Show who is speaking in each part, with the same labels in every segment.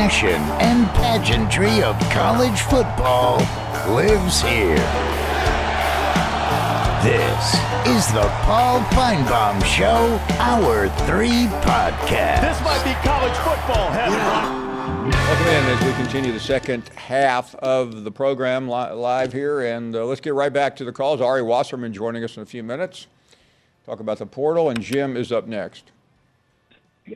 Speaker 1: passion and pageantry of college football lives here. This is the Paul Finebaum Show, Hour 3 podcast.
Speaker 2: This might be college football heaven.
Speaker 3: Welcome in as we continue the second half of the program li- live here. And uh, let's get right back to the calls. Ari Wasserman joining us in a few minutes. Talk about the portal, and Jim is up next.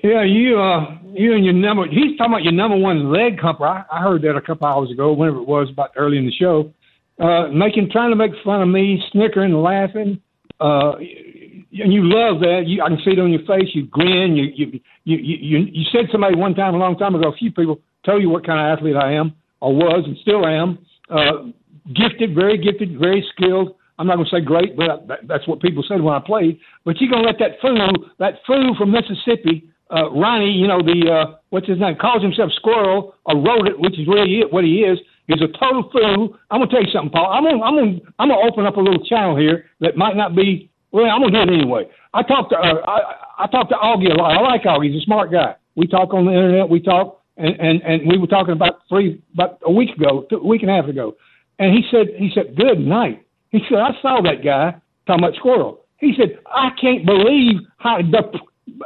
Speaker 4: Yeah, you, uh, you and your number. He's talking about your number one leg company. I, I heard that a couple hours ago, whenever it was, about early in the show, uh, making, trying to make fun of me, snickering, laughing. Uh, and you love that. You, I can see it on your face. You grin. You, you, you, you, you said somebody one time, a long time ago. A few people tell you what kind of athlete I am, or was, and still am. Uh, gifted, very gifted, very skilled. I'm not going to say great, but that, that's what people said when I played. But you're going to let that fool, that fool from Mississippi, uh, Ronnie, you know, the, uh, what's his name, calls himself Squirrel or Rodent, which is really what he is, is a total fool. I'm going to tell you something, Paul. I'm going to I'm gonna, I'm gonna open up a little channel here that might not be, well, I'm going to do it anyway. I talked to, uh, I, I talked to Augie a lot. I like Augie. He's a smart guy. We talk on the internet. We talk, and, and, and we were talking about three, about a week ago, a week and a half ago. And he said, he said, good night. He said, I saw that guy talking about squirrel. He said, I can't believe how de-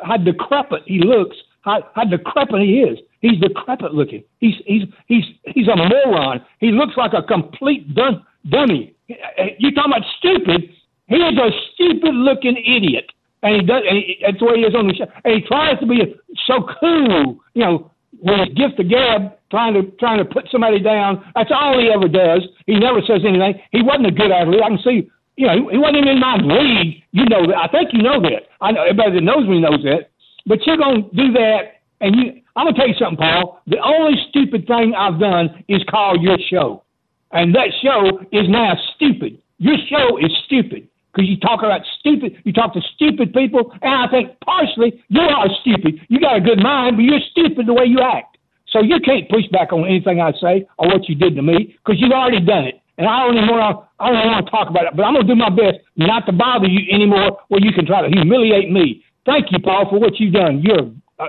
Speaker 4: how decrepit he looks, how, how decrepit he is. He's decrepit looking. He's he's he's he's a moron. He looks like a complete dum- dummy. You talking about stupid? He is a stupid looking idiot, and he does. And he, that's the way he is on the show. And he tries to be so cool, you know, with his gift of gab, trying to trying to put somebody down. That's all he ever does. He never says anything. He wasn't a good athlete. I can see. You know, he, he wasn't even in my league. You know that. I think you know that. I know everybody that knows me knows that. But you're gonna do that, and you. I'm gonna tell you something, Paul. The only stupid thing I've done is call your show, and that show is now stupid. Your show is stupid because you talk about stupid. You talk to stupid people, and I think partially you are stupid. You got a good mind, but you're stupid the way you act. So you can't push back on anything I say or what you did to me because you've already done it. And I don't even want to. I don't want to talk about it, but I'm going to do my best not to bother you anymore, where you can try to humiliate me. Thank you, Paul, for what you've done. You're uh,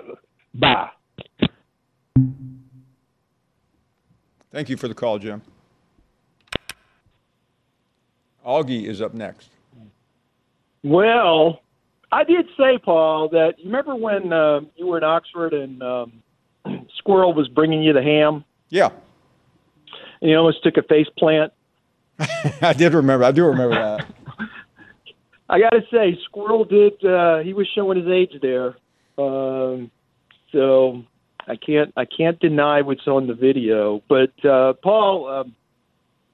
Speaker 4: bye.
Speaker 3: Thank you for the call, Jim. Augie is up next.
Speaker 5: Well, I did say, Paul, that you remember when uh, you were in Oxford and um, Squirrel was bringing you the ham,
Speaker 3: Yeah,
Speaker 5: and you almost took a face plant.
Speaker 3: I did remember. I do remember that.
Speaker 5: I got to say, Squirrel did. Uh, he was showing his age there, um, so I can't I can't deny what's on the video. But uh, Paul, um,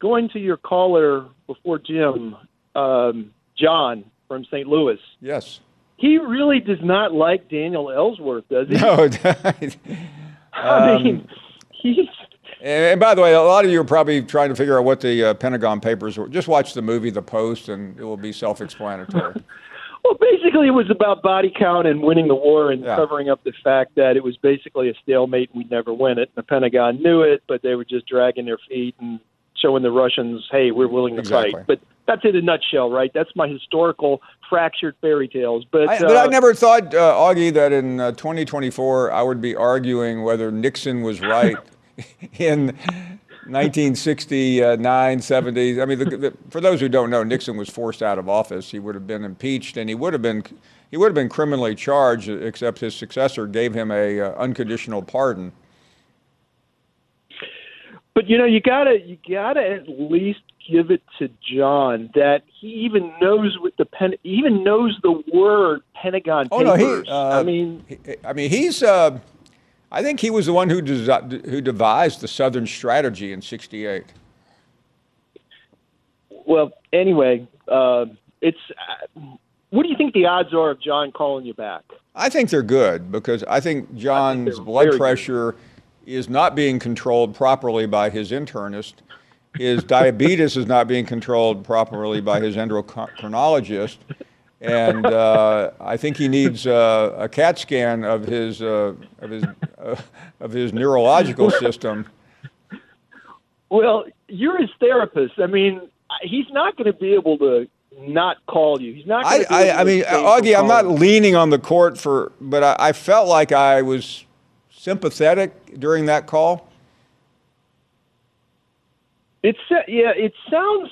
Speaker 5: going to your caller before Jim, um, John from St. Louis,
Speaker 3: Yes.
Speaker 5: he really does not like Daniel Ellsberg, does he?
Speaker 3: No.
Speaker 5: I mean,
Speaker 3: Um,
Speaker 5: he's
Speaker 3: And by the way, a lot of you are probably trying to figure out what the uh, Pentagon Papers were. Just watch the movie The Post, and it will be self-explanatory.
Speaker 5: well, basically, it was about body count and winning the war and
Speaker 3: Yeah.
Speaker 5: covering up the fact that it was basically a stalemate and we'd never win it. The Pentagon knew it, but they were just dragging their feet and showing the Russians, "Hey, we're willing to
Speaker 3: Exactly.
Speaker 5: fight." But that's in a nutshell, right? That's my historical fractured fairy tales. But,
Speaker 3: I, but I
Speaker 5: uh,
Speaker 3: never thought, uh, Augie, that in uh, 2024 I would be arguing whether Nixon was right in 1969, 70. I mean, the, the, for those who don't know, Nixon was forced out of office. He would have been impeached, and he would have been he would have been criminally charged, except his successor gave him a uh, unconditional pardon.
Speaker 5: But you know, you gotta you gotta at least give it to John that he even knows what the pen he even knows the word Pentagon
Speaker 3: Oh no, he. Uh,
Speaker 5: I mean,
Speaker 3: he- I mean, he's. Uh, I think he was the one who desi- who devised the Southern Strategy in '68.
Speaker 5: well, anyway, uh, it's. Uh, what do you think the odds are of John calling you back?
Speaker 3: I think they're good because I think John's
Speaker 5: they're
Speaker 3: blood
Speaker 5: very good.
Speaker 3: pressure is not being controlled properly by his internist. His diabetes is not being controlled properly by his endocrinologist. And uh, I think he needs uh, a CAT scan of his, uh, of, his, uh, of his neurological system.
Speaker 5: Well, you're his therapist. I mean, he's not going to be able to not call you. He's not.
Speaker 3: I, I, I mean, Augie, I'm not leaning on the court for, but I, I felt like I was sympathetic during that call?
Speaker 5: It's yeah. It sounds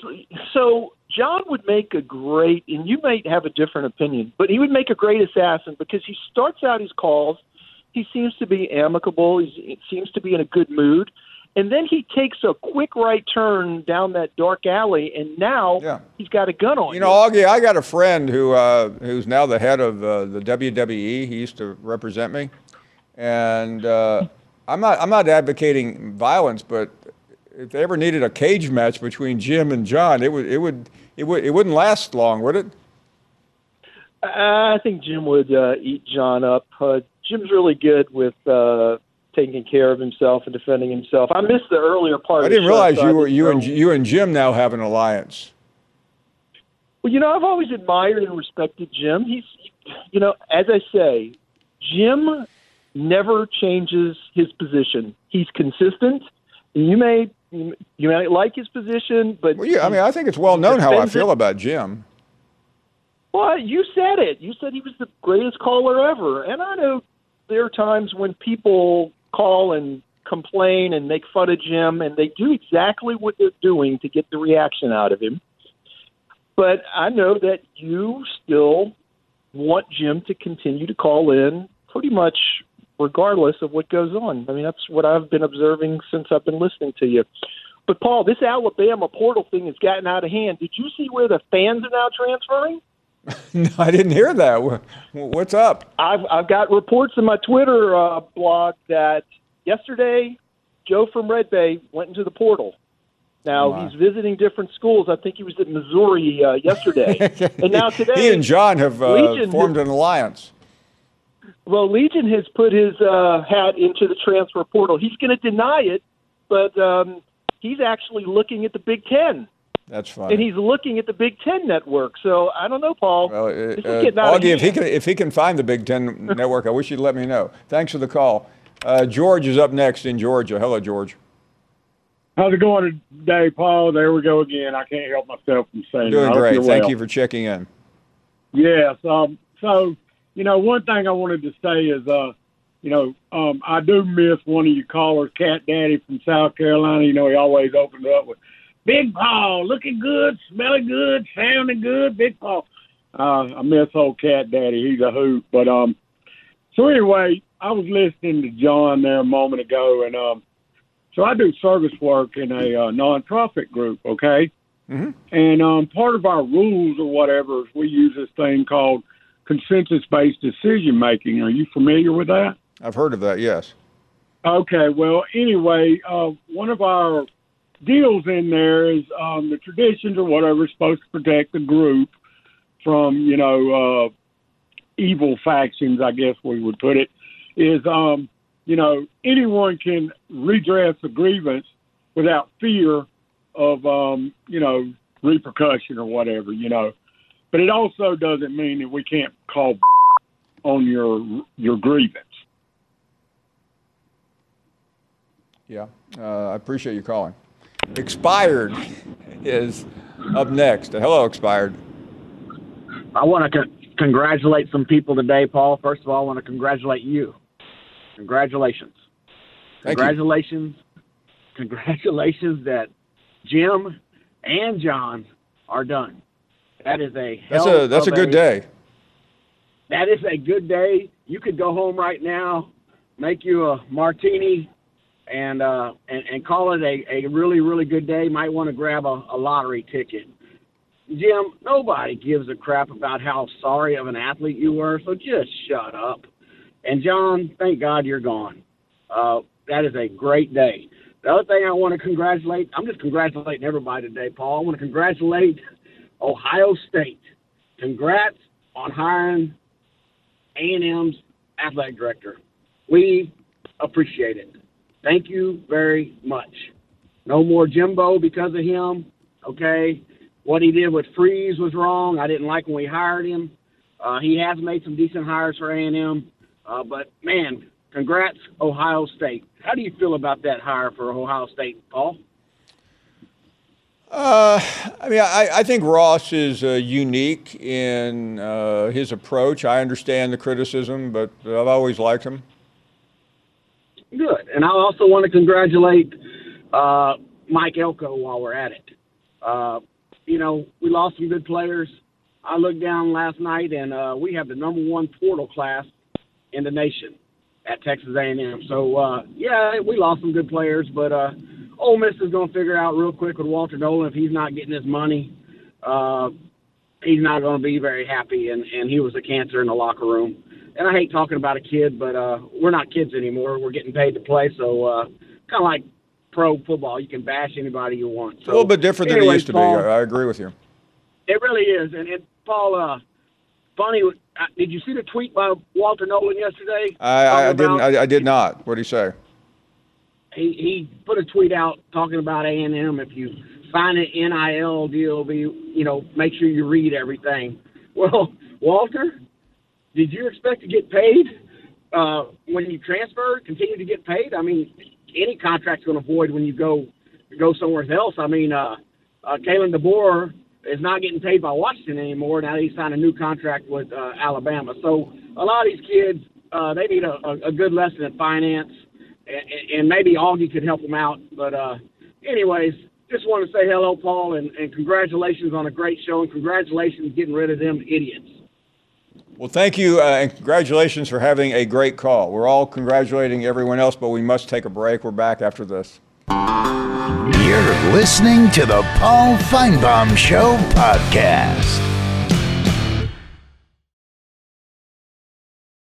Speaker 5: so. John would make a great, and you might have a different opinion, but he would make a great assassin because he starts out his calls. He seems to be amicable. He seems to be in a good mood, and then he takes a quick right turn down that dark alley, and now
Speaker 3: Yeah.
Speaker 5: he's got a gun on him.
Speaker 3: You know, Augie, I got a friend who uh, who's now the head of uh, the WWE. He used to represent me, and uh, I'm not I'm not advocating violence, but if they ever needed a cage match between Jim and John, it would it would it would it wouldn't last long, would it?
Speaker 5: I think Jim would uh, eat John up. Uh, Jim's really good with uh, taking care of himself and defending himself. I missed the earlier part.
Speaker 3: I
Speaker 5: of the
Speaker 3: didn't
Speaker 5: show,
Speaker 3: realize
Speaker 5: so
Speaker 3: you were you and you and Jim now have an alliance.
Speaker 5: Well, you know, I've always admired and respected Jim. He's, you know, as I say, Jim never changes his position. He's consistent. You may you may like his position, but
Speaker 3: Well, yeah, I mean, I think it's well known how I feel about Jim.
Speaker 5: Well, you said it. You said he was the greatest caller ever. And I know there are times when people call and complain and make fun of Jim, and they do exactly what they're doing to get the reaction out of him. But I know that you still want Jim to continue to call in pretty much regardless of what goes on. I mean, that's what I've been observing since I've been listening to you. But, Paul, this Alabama portal thing has gotten out of hand. Did you see where the fans are now transferring?
Speaker 3: No, I didn't hear that. What's up?
Speaker 5: I've I've got reports in my Twitter uh, blog that yesterday Joe from Red Bay went into the portal. Now he's visiting different schools. I think he was at Missouri uh, yesterday, and now today
Speaker 3: he and John have uh,
Speaker 5: Legion-
Speaker 3: formed an alliance.
Speaker 5: Well, Legion has put his uh, hat into the transfer portal. He's going to deny it, but um, he's actually looking at the Big Ten,
Speaker 3: That's fine.
Speaker 5: and he's looking at the Big Ten network. So I don't know, Paul.
Speaker 3: Well, uh, uh,
Speaker 5: getting out of
Speaker 3: Augie, if he can if he can find the Big Ten network, I wish you'd let me know. Thanks for the call. Uh, George is up next in Georgia. Hello, George.
Speaker 6: How's it going today, Paul? There we go again. I can't help myself from saying it.
Speaker 3: Doing great. Thank
Speaker 6: well.
Speaker 3: you for checking in.
Speaker 6: Yes. Um, so, you know, one thing I wanted to say is, uh, you know, um, I do miss one of your callers, Cat Daddy from South Carolina. You know, he always opened up with, Big Paul, looking good, smelling good, sounding good, Big Paul. Uh, I miss old Cat Daddy. He's a hoot. But um, so anyway, I was listening to John there a moment ago, and um, so I do service work in a uh, nonprofit group. Okay. And um, part of our rules or whatever is we use this thing called consensus-based decision making. Are you familiar with that?
Speaker 3: I've heard of that. Yes.
Speaker 6: Okay. Well, anyway, uh, one of our deals in there is um, the traditions or whatever is supposed to protect the group from, you know, uh, evil factions. I guess we would put it is, um, you know, anyone can redress a grievance without fear of, um, you know, repercussion or whatever, you know. But it also doesn't mean that we can't call on your your grievance.
Speaker 3: Yeah. Uh, I appreciate you calling. Expired is up next. Hello, Expired.
Speaker 7: I want to con- congratulate some people today, Paul. First of all, I want to congratulate you. Congratulations.
Speaker 3: Thank you.
Speaker 7: congratulations. Congratulations that Jim and John are done. That is a
Speaker 3: That's a that's a good day.
Speaker 7: That is a good day. You could go home right now, make you a martini, and uh, and, and call it a, a really really good day. Might want to grab a, a lottery ticket. Jim, nobody gives a crap about how sorry of an athlete you were, so just shut up. And John, thank God you're gone. Uh, that is a great day. The other thing I want to congratulate, I'm just congratulating everybody today, Paul. I want to congratulate Ohio State. Congrats on hiring A&M's athletic director. We appreciate it. Thank you very much. No more Jimbo because of him. Okay, what he did with Freeze was wrong. I didn't like when we hired him. Uh, he has made some decent hires for A&M, uh, but man, congrats Ohio State. How do you feel about that hire for Ohio State, Paul?
Speaker 3: Uh, I mean, I, I think Ross is uh, unique in uh, his approach. I understand the criticism, but I've always liked him.
Speaker 7: Good. And I also want to congratulate uh, Mike Elko while we're at it. Uh, you know, we lost some good players. I looked down last night, and uh, we have the number one portal class in the nation at Texas A&M. So yeah, we lost some good players, but uh, Ole Miss is going to figure out real quick with Walter Nolen if he's not getting his money. Uh, he's not going to be very happy, and, and he was a cancer in the locker room. And I hate talking about a kid, but uh, we're not kids anymore. We're getting paid to play, so uh, kind of like pro football, you can bash anybody you want. So,
Speaker 3: a little bit different than it used to
Speaker 7: Paul,
Speaker 3: be. I I agree with you.
Speaker 7: It really is. And, and Paul, uh, funny, uh, did you see the tweet by Walter Nolen yesterday?
Speaker 3: I, I,
Speaker 7: Talking
Speaker 3: didn't. I, I did not. What did he say?
Speaker 7: He he put a tweet out talking about A and M. If you sign an NIL deal, be you know make sure you read everything. Well, Walter, did you expect to get paid uh, when you transfer? Continue to get paid? I mean, any contract's going to void when you go go somewhere else. I mean, uh, uh, Kalen DeBoer is not getting paid by Washington anymore. Now he signed a new contract with uh, Alabama. So a lot of these kids, uh, they need a, a good lesson in finance, and, and maybe Augie could help him out. But uh, anyways, just want to say hello, Paul, and, and congratulations on a great show, and congratulations getting rid of them idiots.
Speaker 3: Well, thank you, uh, and congratulations for having a great call. We're all congratulating everyone else, but we must take a break. We're back after this.
Speaker 1: You're listening to the Paul Finebaum Show podcast.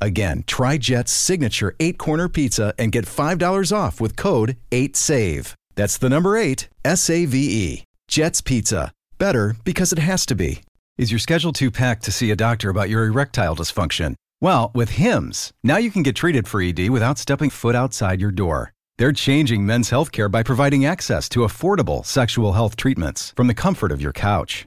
Speaker 8: Again, try Jet's signature eight corner pizza and get $5 off with code 8SAVE. That's the number eight, S A V E. Jet's Pizza. Better because it has to be. Is your schedule too packed to see a doctor about your erectile dysfunction? Well, with HIMS, now you can get treated for ED without stepping foot outside your door. They're changing men's healthcare by providing access to affordable sexual health treatments from the comfort of your couch.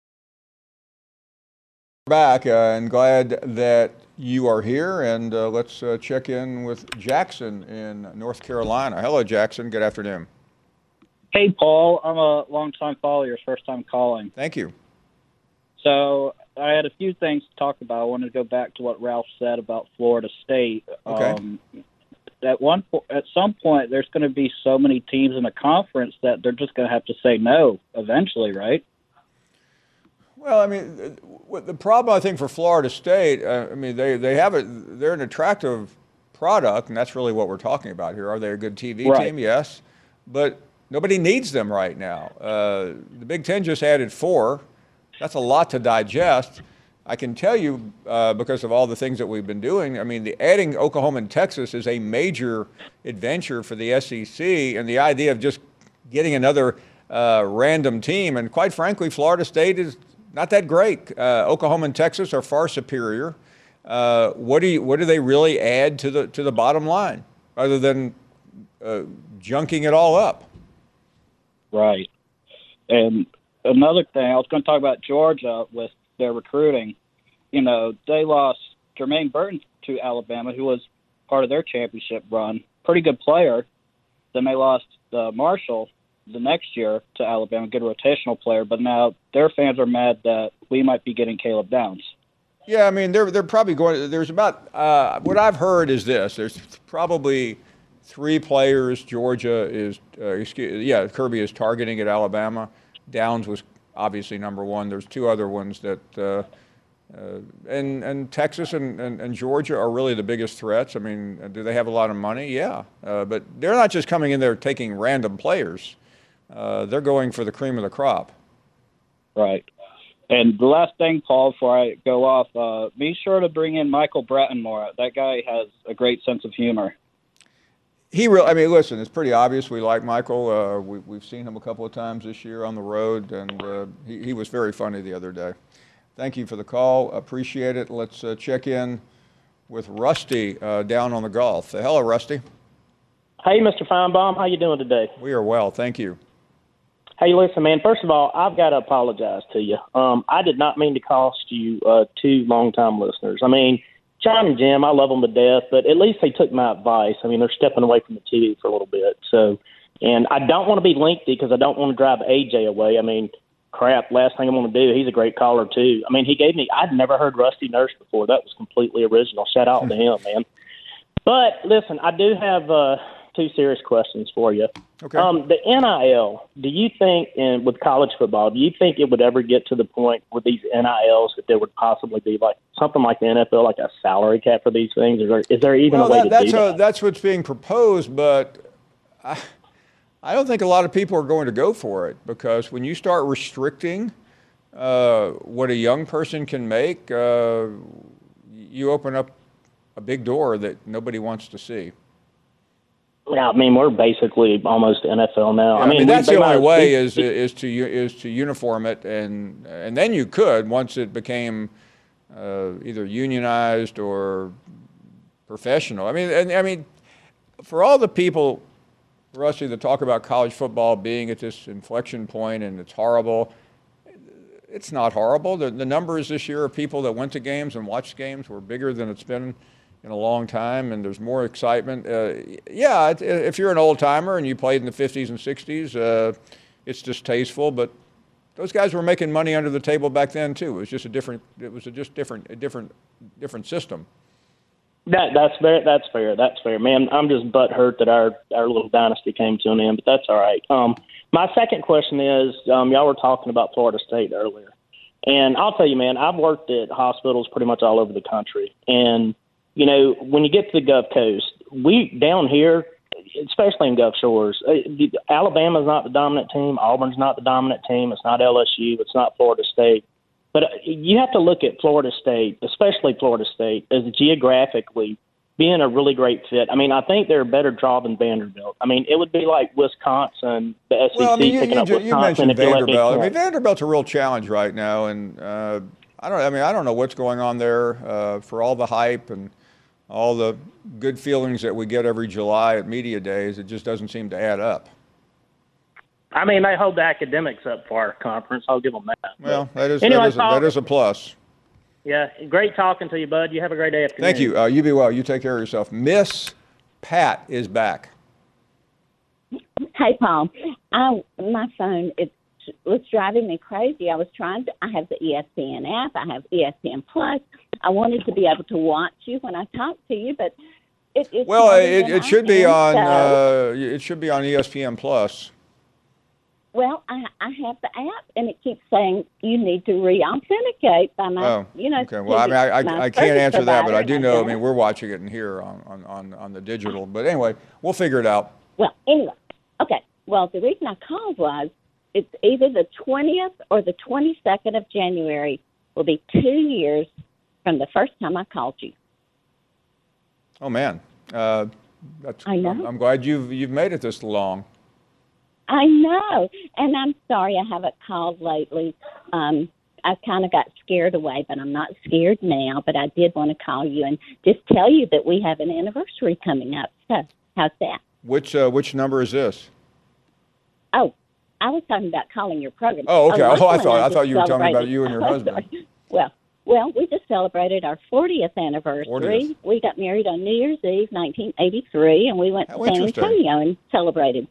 Speaker 3: Back uh, and glad that you are here. And uh, let's uh, check in with Jackson in North Carolina. Hello, Jackson. Good afternoon.
Speaker 9: Hey, Paul. I'm a longtime follower, first time calling.
Speaker 3: Thank you.
Speaker 9: So I had a few things to talk about. I wanted to go back to what Ralph said about Florida State.
Speaker 3: Okay.
Speaker 9: Um, at one po- at some point, there's going to be so many teams in the conference that they're just going to have to say no eventually, right?
Speaker 3: Well, I mean, what the problem I think for Florida State, uh, I mean, they, they have a they're an attractive product, and that's really what we're talking about here. Are they a good TV
Speaker 9: Right.
Speaker 3: team? Yes, but nobody needs them right now. Uh, the Big Ten just added four. That's a lot to digest. I can tell you uh, because of all the things that we've been doing. I mean, the adding Oklahoma and Texas is a major adventure for the SEC, and the idea of just getting another uh, random team. And quite frankly, Florida State is not that great. Uh, Oklahoma and Texas are far superior. Uh, what do you, what do they really add to the to the bottom line other than uh, junking it all up?
Speaker 9: Right. And another thing, I was going to talk about Georgia with their recruiting. You know, they lost Jermaine Burton to Alabama, who was part of their championship run. Pretty good player. Then they lost uh, Marshall the next year to Alabama, good rotational player. But now their fans are mad that we might be getting Caleb Downs.
Speaker 3: Yeah, I mean, they're they're probably going. There's about uh, what I've heard is this. There's probably three players. Georgia is, uh, excuse, yeah, Kirby is targeting at Alabama. Downs was obviously number one. There's two other ones that, uh, uh, and and Texas and, and, and, Georgia are really the biggest threats. I mean, do they have a lot of money? Yeah, uh, but they're not just coming in there taking random players. Uh, they're going for the cream of the crop.
Speaker 9: Right. And the last thing, Paul, before I go off, uh, be sure to bring in Michael Bratton more. That guy has a great sense of humor.
Speaker 3: He really, I mean, listen, it's pretty obvious we like Michael. Uh, we, we've seen him a couple of times this year on the road, and uh, he, he was very funny the other day. Thank you for the call. Appreciate it. Let's uh, check in with Rusty uh, down on the Gulf. hello, Rusty.
Speaker 10: Hey, Mr. Finebaum. How you doing today?
Speaker 3: We are well. Thank you.
Speaker 10: Hey, listen, man. First of all, I've got to apologize to you. Um, I did not mean to cost you uh, two long-time listeners. I mean, John and Jim, I love them to death, but at least they took my advice. I mean, they're stepping away from the TV for a little bit. So, and I don't want to be lengthy because I don't want to drive AJ away. I mean, crap. Last thing I want to do. He's a great caller too. I mean, he gave me. I'd never heard Rusty Nurse before. That was completely original. Shout out to him, man. But listen, I do have. uh two serious questions for you.
Speaker 3: Okay.
Speaker 10: Um, the NIL. Do you think, in with college football, do you think it would ever get to the point with these NILs that there would possibly be like something like the NFL, like a salary cap for these things? Is there, is there even
Speaker 3: well,
Speaker 10: a way
Speaker 3: that,
Speaker 10: to
Speaker 3: that's
Speaker 10: do
Speaker 3: a,
Speaker 10: that?
Speaker 3: That's what's being proposed, but. I, I don't think a lot of people are going to go for it because when you start restricting uh, what a young person can make, uh, you open up a big door that nobody wants to see.
Speaker 10: Yeah, I mean we're basically almost NFL now.
Speaker 3: Yeah,
Speaker 10: I, mean,
Speaker 3: I mean that's
Speaker 10: we,
Speaker 3: the only
Speaker 10: might,
Speaker 3: way is is to is to uniform it, and and then you could once it became uh, either unionized or professional. I mean, and I mean, for all the people, Rusty, that talk about college football being at this inflection point and it's horrible. It's not horrible. The, the numbers this year of people that went to games and watched games were bigger than it's been in a long time, and there's more excitement. Uh, yeah, if you're an old timer and you played in the 50s and 60s, uh, it's distasteful. But those guys were making money under the table back then too. It was just a different. It was a just different, a different, different system.
Speaker 10: That that's fair. That's fair. That's fair, man. I'm just butt hurt that our our little dynasty came to an end, but that's all right. Um, my second question is, um, y'all were talking about Florida State earlier, and I'll tell you, man, I've worked at hospitals pretty much all over the country, and you know, when you get to the Gulf Coast, we down here, especially in Gulf Shores, uh, Alabama's not the dominant team. Auburn's not the dominant team. It's not LSU. It's not Florida State. But uh, you have to look at Florida State, especially Florida State, as geographically being a really great fit. I mean, I think they're a better draw than Vanderbilt. I mean, it would be like Wisconsin, the SEC
Speaker 3: well, I mean, you,
Speaker 10: picking
Speaker 3: you,
Speaker 10: up
Speaker 3: you,
Speaker 10: Wisconsin.
Speaker 3: Mentioned Vanderbilt. I mean, Vanderbilt's a real challenge right now, and uh, I don't. I mean, I don't know what's going on there uh, for all the hype and all the good feelings that we get every July at media days, it just doesn't seem to add up.
Speaker 10: I mean, they hold the academics up for our conference. I'll give them that.
Speaker 3: Well, that is,
Speaker 10: anyway,
Speaker 3: that, is a, that is a plus.
Speaker 10: Yeah, great talking to you, bud. You have a great day afternoon.
Speaker 3: Thank you. Uh, you be well. You take care of yourself. Miss Pat is back.
Speaker 11: Hey, Paul. I, my phone it was driving me crazy. I was trying to. I have the ESPN app. I have ESPN Plus. I wanted to be able to watch you when I talk to you, but it, it's
Speaker 3: well, it, it should be on.
Speaker 11: So,
Speaker 3: uh, it should be on ESPN Plus.
Speaker 11: Well, I, I have the app, and it keeps saying you need to re-authenticate by my,
Speaker 3: oh,
Speaker 11: you know.
Speaker 3: Okay. Well, I mean, I, I, I can't answer that, but I do know. I mean, we're watching it in here on, on, on, on the digital. But anyway, we'll figure it out.
Speaker 11: Well, anyway, okay. Well, the reason I called was it's either the 20th or the 22nd of January will be two years from the first time I called you.
Speaker 3: Oh man, uh, that's.
Speaker 11: I know.
Speaker 3: I'm, I'm glad you've you've made it this long.
Speaker 11: I know, and I'm sorry I haven't called lately. Um, I kind of got scared away, but I'm not scared now. But I did want to call you and just tell you that we have an anniversary coming up. So how's that?
Speaker 3: Which uh, which number is this?
Speaker 11: Oh, I was talking about calling your program.
Speaker 3: Oh, okay. Oh, I thought I thought you were telling me about you and your
Speaker 11: Oh,
Speaker 3: husband.
Speaker 11: Well, well, we just celebrated our 40th anniversary.
Speaker 3: 40th.
Speaker 11: We got married on New Year's Eve, 1983, and we went
Speaker 3: How
Speaker 11: to San. Antonio and celebrated.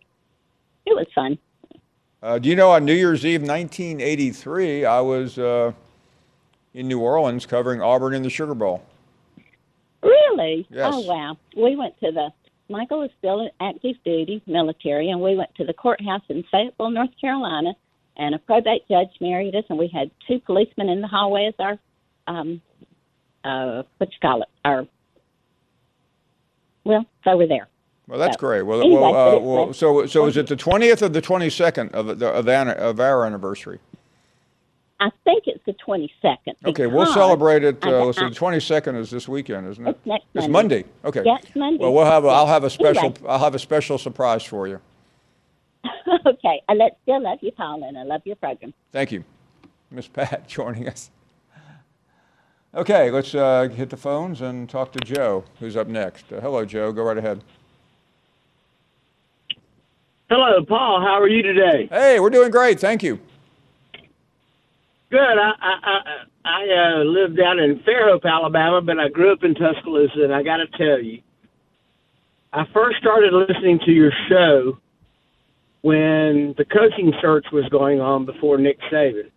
Speaker 11: It was fun.
Speaker 3: Uh, do you know on New Year's Eve, 1983, I was uh, in New Orleans covering Auburn in the Sugar Bowl.
Speaker 11: Really?
Speaker 3: Yes.
Speaker 11: Oh wow. We went to the Michael is still in active duty military, and we went to the courthouse in Fayetteville, North Carolina, and a probate judge married us, and we had two policemen in the hallway as our, um, uh, what you call it, our. Well, so we're there.
Speaker 3: Well, that's
Speaker 11: So,
Speaker 3: great. Well,
Speaker 11: anyway,
Speaker 3: well, uh, well so so is it the 20th or the 22nd of the of, of our anniversary?
Speaker 11: I think it's the twenty second.
Speaker 3: Okay, we'll celebrate it. Uh, let's see, the 22nd is this weekend, isn't it?
Speaker 11: It's next
Speaker 3: It's
Speaker 11: Monday.
Speaker 3: Monday. Okay.
Speaker 11: Yeah, it's Monday.
Speaker 3: Well, we'll have a, I'll have a special
Speaker 11: Anyway.
Speaker 3: I'll have a special surprise for you.
Speaker 11: okay, I let, still love you, Paul, and I love your program.
Speaker 3: Thank you, Miss Pat, joining us. Okay, let's uh, hit the phones and talk to Joe, who's up next. Uh, hello, Joe. Go right ahead.
Speaker 12: Hello, Paul. How are you today?
Speaker 3: Hey, we're doing great. Thank you.
Speaker 12: Good. I I I, I uh, lived down in Fairhope, Alabama, but I grew up in Tuscaloosa, and I got to tell you, I first started listening to your show when the coaching search was going on before Nick Saban,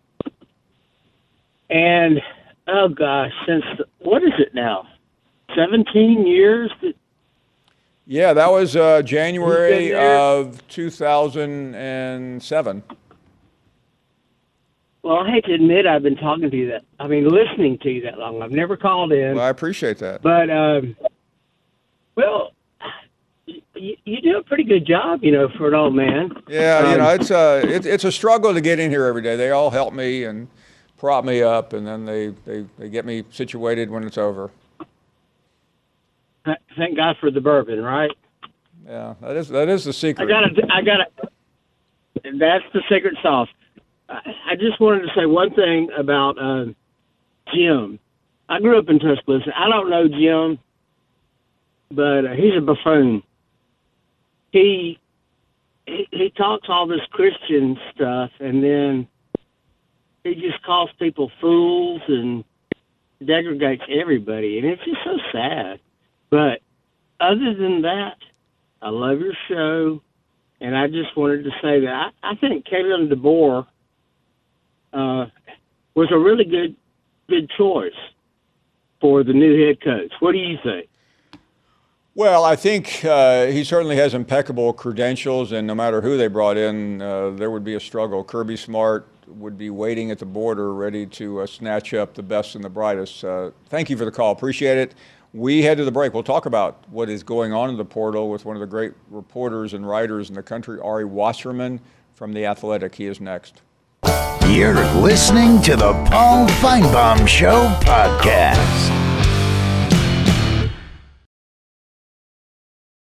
Speaker 12: and oh gosh, since what is it now? Seventeen years. That,
Speaker 3: Yeah, that was uh, January of 2007.
Speaker 12: well, I hate to admit I've been talking to you that I mean listening to you that long. I've never called in.
Speaker 3: Well, I appreciate that.
Speaker 12: But um, well, you, you do a pretty good job, you know, for an old man.
Speaker 3: Yeah, you
Speaker 12: Um,
Speaker 3: know, it's a it, it's a struggle to get in here every day. They all help me and prop me up, and then they, they, they get me situated when it's over.
Speaker 12: Thank God for the bourbon, right?
Speaker 3: Yeah, that is that is the secret.
Speaker 12: I got I got to. That's the secret sauce. I, I just wanted to say one thing about uh, Jim. I grew up in Tuscaloosa. I don't know Jim, but uh, he's a buffoon. He, he he talks all this Christian stuff, and then he just calls people fools and degrades everybody, and it's just so sad. But other than that, I love your show, and I just wanted to say that I, I think Kalen DeBoer uh, was a really good good choice for the new head coach. What do you think?
Speaker 3: Well, I think uh, he certainly has impeccable credentials, and no matter who they brought in, uh, there would be a struggle. Kirby Smart would be waiting at the border, ready to uh, snatch up the best and the brightest. Uh, thank you for the call. Appreciate it. We head to the break. We'll talk about what is going on in the portal with one of the great reporters and writers in the country, Ari Wasserman from The Athletic. He is next.
Speaker 1: You're listening to the Paul Finebaum Show podcast.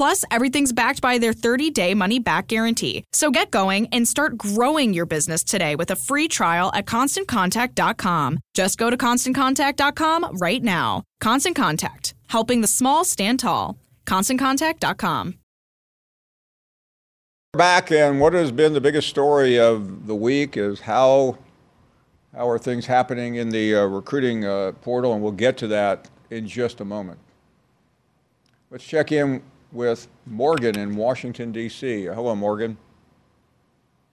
Speaker 13: Plus, everything's backed by their 30 day money back guarantee. So get going and start growing your business today with a free trial at constantcontact.com. Just go to constantcontact.com right now. Constant Contact, helping the small stand tall. ConstantContact.com.
Speaker 3: Back, and what has been the biggest story of the week is how how are things happening in the uh, recruiting uh, portal, and we'll get to that in just a moment. Let's check in with Morgan in Washington, D.C. Hello, Morgan.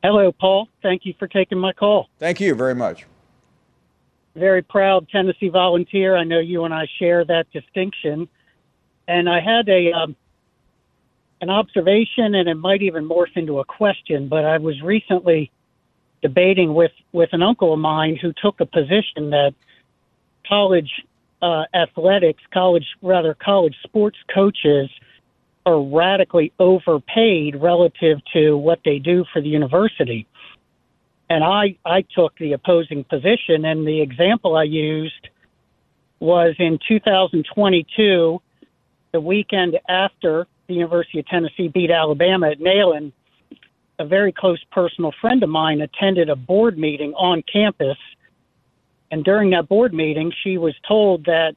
Speaker 14: Hello, Paul. Thank you for taking my call.
Speaker 3: Thank you very much.
Speaker 14: Very proud Tennessee volunteer. I know you and I share that distinction. And I had a um, an observation, and it might even morph into a question. But I was recently debating with with an uncle of mine who took a position that college uh, athletics, college rather college sports coaches are radically overpaid relative to what they do for the university. And I, I took the opposing position, and the example I used was in 2022, the weekend after the University of Tennessee beat Alabama at Neyland, a very close personal friend of mine attended a board meeting on campus. And during that board meeting, she was told that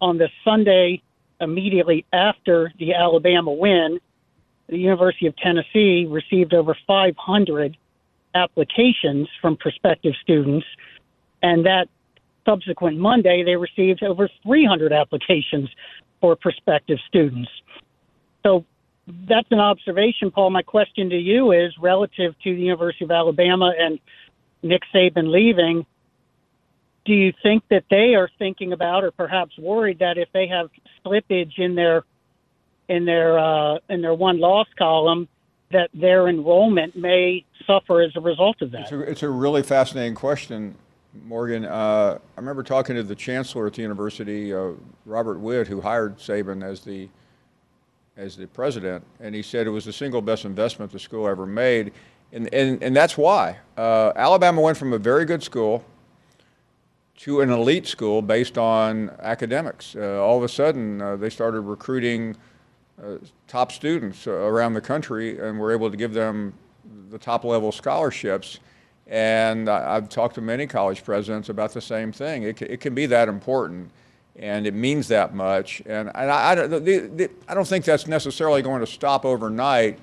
Speaker 14: on the Sunday immediately after the Alabama win, the University of Tennessee received over 500 applications from prospective students, and that subsequent Monday they received over 300 applications for prospective students. So that's an observation, Paul. My question to you is relative to the University of Alabama and Nick Saban leaving. Do you think that they are thinking about, or perhaps worried that if they have slippage in their in their uh, in their one loss column, that their enrollment may suffer as a result of that?
Speaker 3: It's a, it's a really fascinating question, Morgan. Uh, I remember talking to the chancellor at the university, uh, Robert Witt, who hired Saban as the as the president, and he said it was the single best investment the school ever made. And, and, and that's why. Uh, Alabama went from a very good school to an elite school based on academics. Uh, all of a sudden, uh, they started recruiting uh, top students around the country and were able to give them the top level scholarships. And I've talked to many college presidents about the same thing. It, it can be that important and it means that much. And, and I, I, the, the, I don't think that's necessarily going to stop overnight.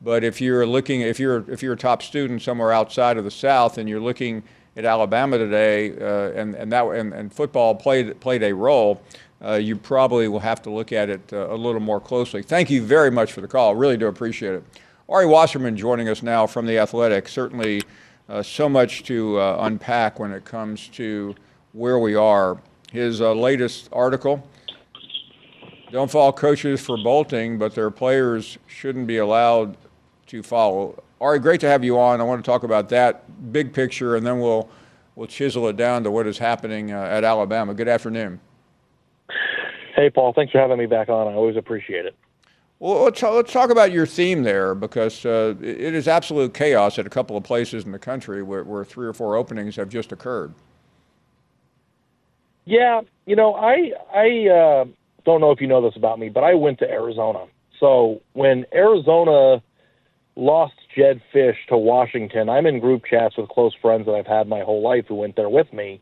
Speaker 3: But if you're looking, if you're if you're a top student somewhere outside of the South, and you're looking at Alabama today, uh, and and that and, and football played played a role, uh, you probably will have to look at it uh, a little more closely. Thank you very much for the call. Really do appreciate it. Ari Wasserman joining us now from the Athletic. Certainly, uh, so much to uh, unpack when it comes to where we are his uh, latest article. Don't fault coaches for bolting, but their players shouldn't be allowed to follow. Ari, great to have you on. I want to talk about that big picture, and then we'll we'll chisel it down to what is happening uh, at Alabama. Good afternoon.
Speaker 15: Hey, Paul. Thanks for having me back on. I always appreciate it.
Speaker 3: Well, let's, let's talk about your theme there because uh, it is absolute chaos at a couple of places in the country where, where three or four openings have just occurred.
Speaker 15: Yeah, you know, I I uh, don't know if you know this about me, but I went to Arizona. So when Arizona lost Jedd Fisch to Washington, I'm in group chats with close friends that I've had my whole life who went there with me,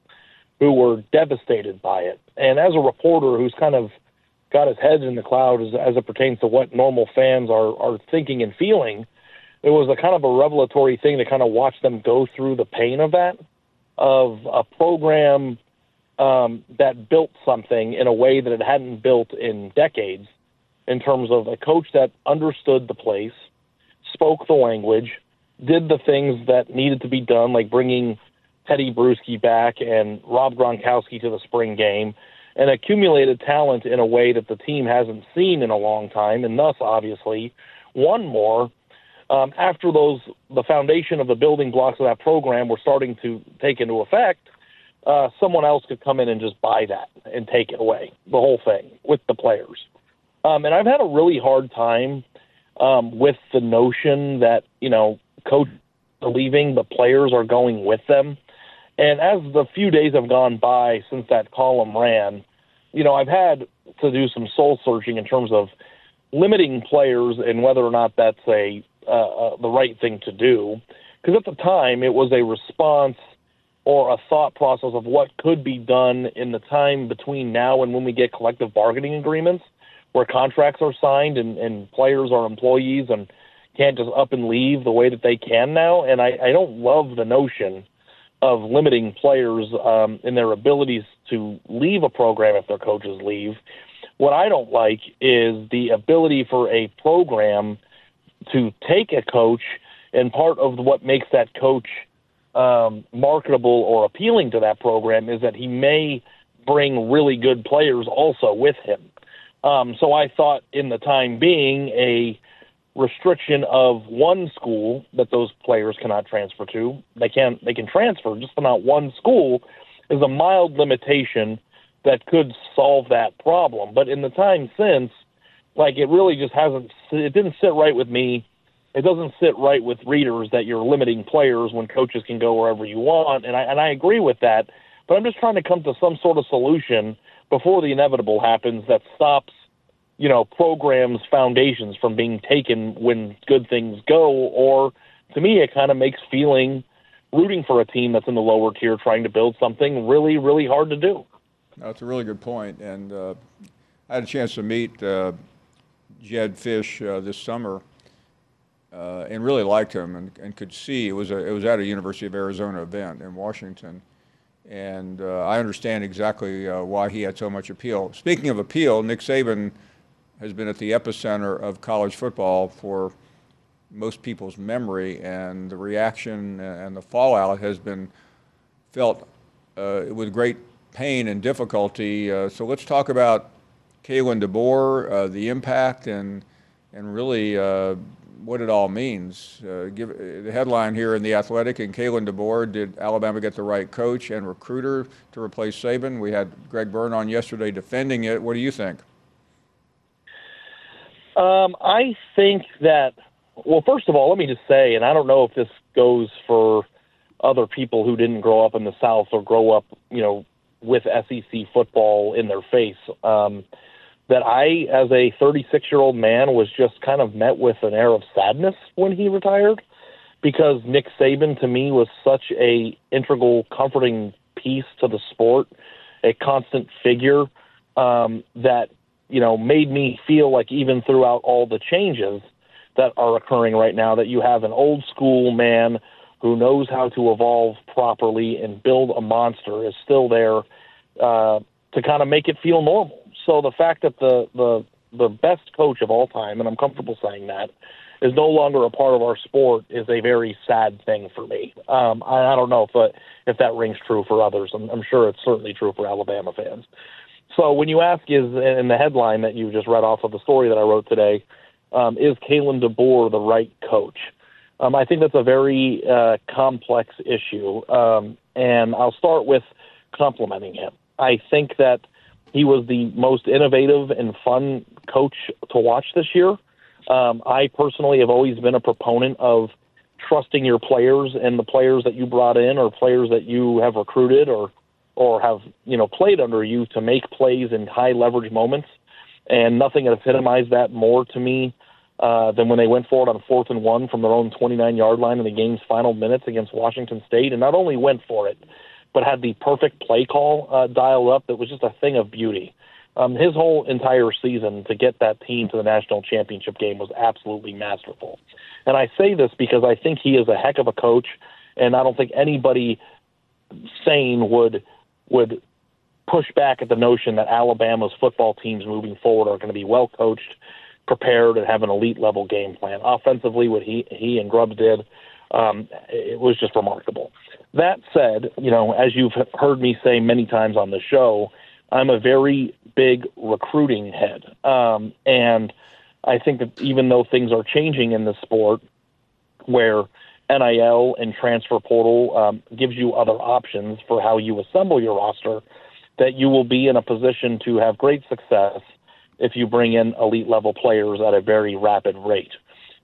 Speaker 15: who were devastated by it. And as a reporter who's kind of got his head in the cloud as, as it pertains to what normal fans are are thinking and feeling, it was a kind of a revelatory thing to kind of watch them go through the pain of that, of a program um, that built something in a way that it hadn't built in decades in terms of a coach that understood the place, spoke the language, did the things that needed to be done, like bringing Tedy Bruschi back and Rob Gronkowski to the spring game, and accumulated talent in a way that the team hasn't seen in a long time, and thus, obviously, won more. Um, after those, the foundation of the building blocks of that program were starting to take into effect uh, someone else could come in and just buy that and take it away, the whole thing with the players. Um, and I've had a really hard time um, with the notion that you know coach leaving, the players are going with them. And as the few days have gone by since that column ran, you know I've had to do some soul searching in terms of limiting players and whether or not that's a uh, uh, the right thing to do. Because at the time it was a response or a thought process of what could be done in the time between now and when we get collective bargaining agreements where contracts are signed and, and players are employees and can't just up and leave the way that they can now. And I, I don't love the notion of limiting players um, in their abilities to leave a program if their coaches leave. What I don't like is the ability for a program to take a coach, and part of what makes that coach um, marketable or appealing to that program is that he may bring really good players also with him. Um, so I thought, in the time being, a restriction of one school that those players cannot transfer to. They can they can transfer, just not one school is a mild limitation that could solve that problem. But in the time since, like it really just hasn't it didn't sit right with me. It doesn't sit right with readers that you're limiting players when coaches can go wherever you want, and I and I agree with that. But I'm just trying to come to some sort of solution before the inevitable happens that stops you know, programs' foundations from being taken when good things go, or to me, it kind of makes feeling rooting for a team that's in the lower tier trying to build something really, really hard to do.
Speaker 3: That's a really good point. And uh, I had a chance to meet uh, Jedd Fisch uh, this summer uh, and really liked him and, and could see it was, a, it was at a University of Arizona event in Washington. And uh, I understand exactly uh, why he had so much appeal. Speaking of appeal, Nick Saban has been at the epicenter of college football for most people's memory, and the reaction and the fallout has been felt uh, with great pain and difficulty. Uh, so let's talk about Kalen DeBoer, uh, the impact, and and really uh, what it all means. Uh, give the headline here in the Athletic: and Kalen DeBoer, did Alabama get the right coach and recruiter to replace Saban? We had Greg Byrne on yesterday defending it. What do you think?
Speaker 15: Um, I think that, well, first of all, let me just say, and I don't know if this goes for other people who didn't grow up in the South or grow up, you know, with SEC football in their face. Um, that I, as a 36 year old man, was just kind of met with an air of sadness when he retired, because Nick Saban to me was such a integral, comforting piece to the sport, a constant figure um, that you know, made me feel like even throughout all the changes that are occurring right now, that you have an old school man who knows how to evolve properly and build a monster is still there uh, to kind of make it feel normal. So the fact that the the the best coach of all time, and I'm comfortable saying that, is no longer a part of our sport is a very sad thing for me. Um, I, I don't know if uh, if that rings true for others. I'm, I'm sure it's certainly true for Alabama fans. So when you ask, is in the headline that you just read off of the story that I wrote today, um, is Kalen DeBoer the right coach? Um, I think that's a very uh, complex issue, um, and I'll start with complimenting him. I think that he was the most innovative and fun coach to watch this year. Um, I personally have always been a proponent of trusting your players and the players that you brought in or players that you have recruited or or have you know played under you to make plays in high leverage moments, and nothing epitomized that more to me uh, than when they went for it on fourth and one from their own 29 yard line in the game's final minutes against Washington State, and not only went for it, but had the perfect play call uh, dialed up that was just a thing of beauty. Um, his whole entire season to get that team to the national championship game was absolutely masterful. And I say this because I think he is a heck of a coach, and I don't think anybody sane would would push back at the notion that Alabama's football teams moving forward are going to be well coached, prepared, and have an elite level game plan. Offensively, what he he and Grubbs did, um, it was just remarkable. That said, you know, as you've heard me say many times on the show, I'm a very big recruiting head, um, and I think that even though things are changing in the sport, where NIL and transfer portal um, gives you other options for how you assemble your roster, that you will be in a position to have great success if you bring in elite level players at a very rapid rate.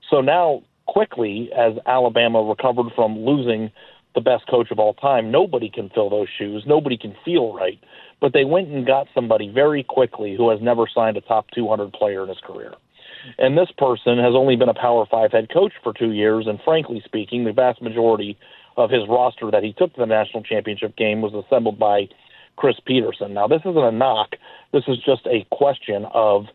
Speaker 15: So now, quickly, as Alabama recovered from losing the best coach of all time, nobody can fill those shoes. Nobody can feel right. But they went and got somebody very quickly who has never signed a top 200 player in his career. And this person has only been a Power Five head coach for two years, and frankly speaking, the vast majority of his roster that he took to the national championship game was assembled by Chris Petersen. Now, this isn't a knock. This is just a question of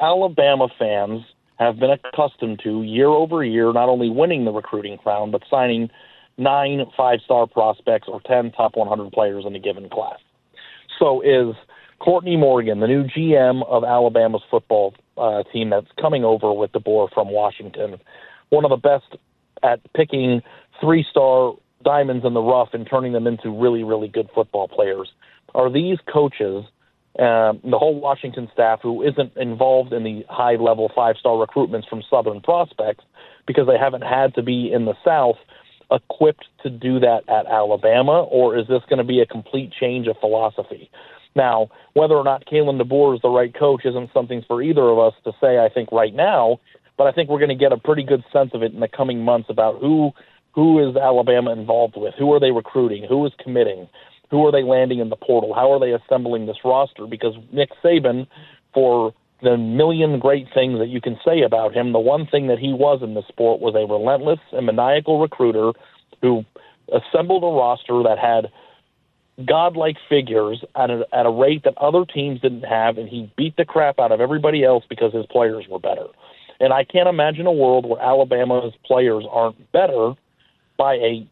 Speaker 15: Alabama fans have been accustomed to year over year not only winning the recruiting crown, but signing nine five star prospects or 10 top 100 players in a given class. So is Courtney Morgan, the new GM of Alabama's football uh, team that's coming over with DeBoer from Washington, one of the best at picking three star diamonds in the rough and turning them into really, really good football players. Are these coaches, uh, the whole Washington staff, who isn't involved in the high level five star recruitments from Southern prospects because they haven't had to be in the South, equipped to do that at Alabama, or is this going to be a complete change of philosophy? Now, whether or not Kalen DeBoer is the right coach isn't something for either of us to say, I think, right now, but I think we're going to get a pretty good sense of it in the coming months about who who is Alabama involved with, who are they recruiting, who is committing, who are they landing in the portal, how are they assembling this roster? Because Nick Saban, for the million great things that you can say about him, the one thing that he was in the sport was a relentless and maniacal recruiter who assembled a roster that had godlike figures at a, at a rate that other teams didn't have, and he beat the crap out of everybody else because his players were better. And I can't imagine a world where Alabama's players aren't better by a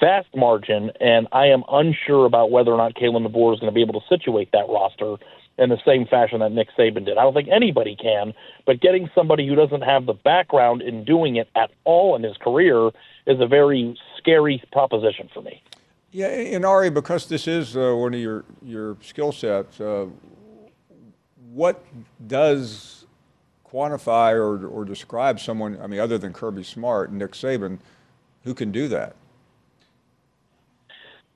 Speaker 15: vast margin, and I am unsure about whether or not Kalen DeBoer is going to be able to situate that roster in the same fashion that Nick Saban did. I don't think anybody can, but getting somebody who doesn't have the background in doing it at all in his career is a very scary proposition for me.
Speaker 3: Yeah, and Ari, because this is uh, one of your your skill sets, uh, what does quantify or, or describe someone? I mean, other than Kirby Smart Nick Saban, who can do that?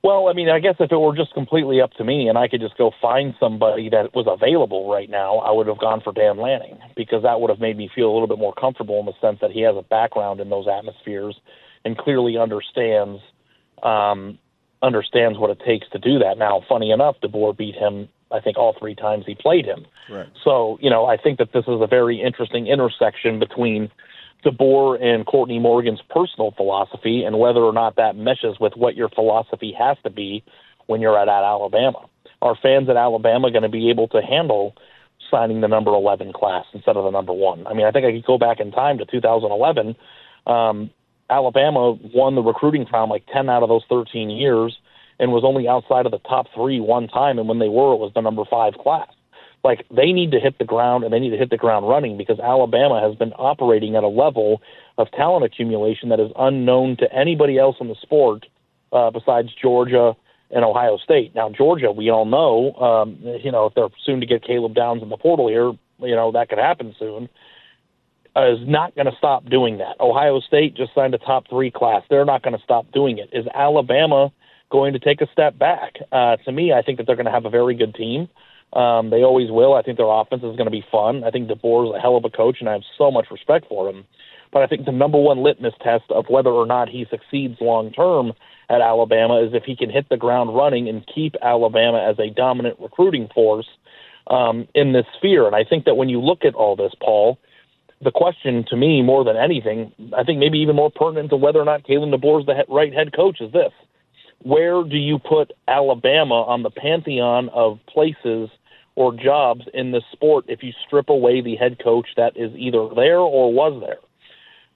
Speaker 15: Well, I mean, I guess if it were just completely up to me and I could just go find somebody that was available right now, I would have gone for Dan Lanning because that would have made me feel a little bit more comfortable in the sense that he has a background in those atmospheres and clearly understands um, understands what it takes to do that. Now, funny enough, DeBoer beat him. I think all three times he played him.
Speaker 3: Right.
Speaker 15: So, you know, I think that this is a very interesting intersection between DeBoer and Courtney Morgan's personal philosophy and whether or not that meshes with what your philosophy has to be when you're at, at Alabama. Are fans at Alabama going to be able to handle signing the number 11 class instead of the number one? I mean, I think I could go back in time to 2011. Um, Alabama won the recruiting crown like 10 out of those 13 years and was only outside of the top three one time. And when they were, it was the number five class. Like they need to hit the ground and they need to hit the ground running because Alabama has been operating at a level of talent accumulation that is unknown to anybody else in the sport uh, besides Georgia and Ohio State. Now, Georgia, we all know, um, you know, if they're soon to get Caleb Downs in the portal here, you know, that could happen soon Uh, is not going to stop doing that. Ohio State just signed a top three class. They're not going to stop doing it. Is Alabama going to take a step back? Uh, to me, I think that they're going to have a very good team. Um, they always will. I think their offense is going to be fun. I think DeBoer is a hell of a coach, and I have so much respect for him. But I think the number one litmus test of whether or not he succeeds long term at Alabama is if he can hit the ground running and keep Alabama as a dominant recruiting force um, in this sphere. And I think that when you look at all this, Paul, the question to me more than anything, I think maybe even more pertinent to whether or not Kalen DeBoer is the he- right head coach is this: Where do you put Alabama on the pantheon of places or jobs in this sport if you strip away the head coach that is either there or was there?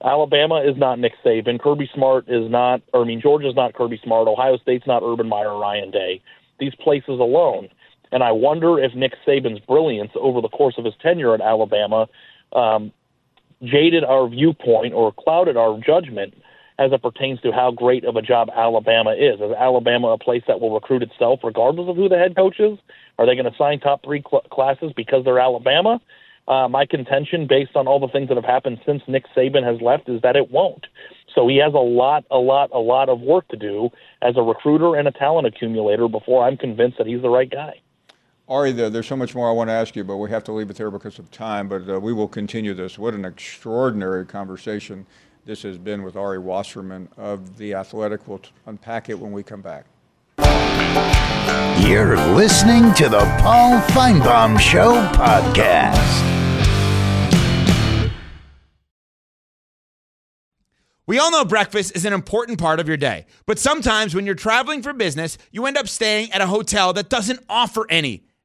Speaker 15: Alabama is not Nick Saban. Kirby Smart is not, or I mean, Georgia's not Kirby Smart. Ohio State's not Urban Meyer or Ryan Day. These places alone. And I wonder if Nick Saban's brilliance over the course of his tenure at Alabama um, jaded our viewpoint or clouded our judgment as it pertains to how great of a job Alabama is. Is Alabama a place that will recruit itself regardless of who the head coach is? Are they going to sign top three cl- classes because they're Alabama? Uh, my contention, based on all the things that have happened since Nick Saban has left, is that it won't. So he has a lot, a lot, a lot of work to do as a recruiter and a talent accumulator before I'm convinced that he's the right guy.
Speaker 3: Ari, there, there's so much more I want to ask you, but we have to leave it there because of time. But uh, we will continue this. What an extraordinary conversation this has been with Ari Wasserman of The Athletic. We'll unpack it when we come back.
Speaker 1: You're listening to the Paul Finebaum Show podcast.
Speaker 16: We all know breakfast is an important part of your day, but sometimes when you're traveling for business, you end up staying at a hotel that doesn't offer any.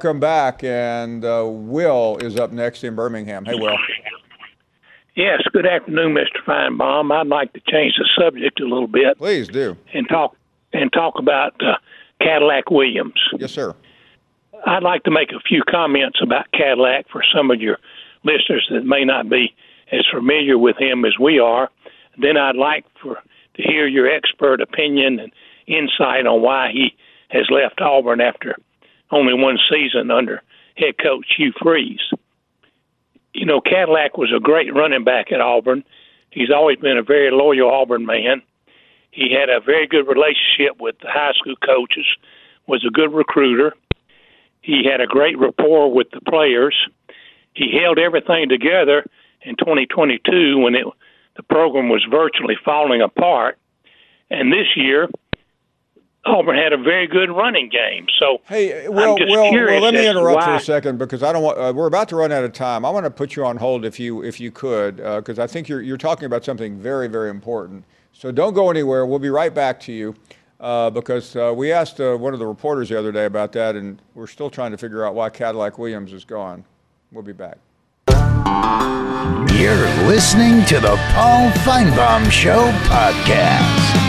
Speaker 3: Come back, and uh, Will is up next in Birmingham. Hey, Will.
Speaker 17: Yes, good afternoon, Mr. Finebaum. I'd like to change the subject a little bit.
Speaker 3: Please do.
Speaker 17: And talk and talk about uh, Cadillac Williams.
Speaker 3: Yes, sir.
Speaker 17: I'd like to make a few comments about Cadillac for some of your listeners that may not be as familiar with him as we are. Then I'd like for to hear your expert opinion and insight on why he has left Auburn after only one season under head coach Hugh Freeze. You know, Cadillac was a great running back at Auburn. He's always been a very loyal Auburn man. He had a very good relationship with the high school coaches, was a good recruiter. He had a great rapport with the players. He held everything together in 2022 when it, the program was virtually falling apart. And this year, Auburn had a very good running game. So,
Speaker 3: hey, well, well, well, let me interrupt
Speaker 17: why.
Speaker 3: for a second because I don't want. Uh, we're about to run out of time. I want to put you on hold if you if you could because uh, I think you're you're talking about something very very important. So don't go anywhere. We'll be right back to you uh, because uh, we asked uh, one of the reporters the other day about that, and we're still trying to figure out why Cadillac Williams is gone. We'll be back.
Speaker 1: You're listening to the Paul Finebaum Show podcast.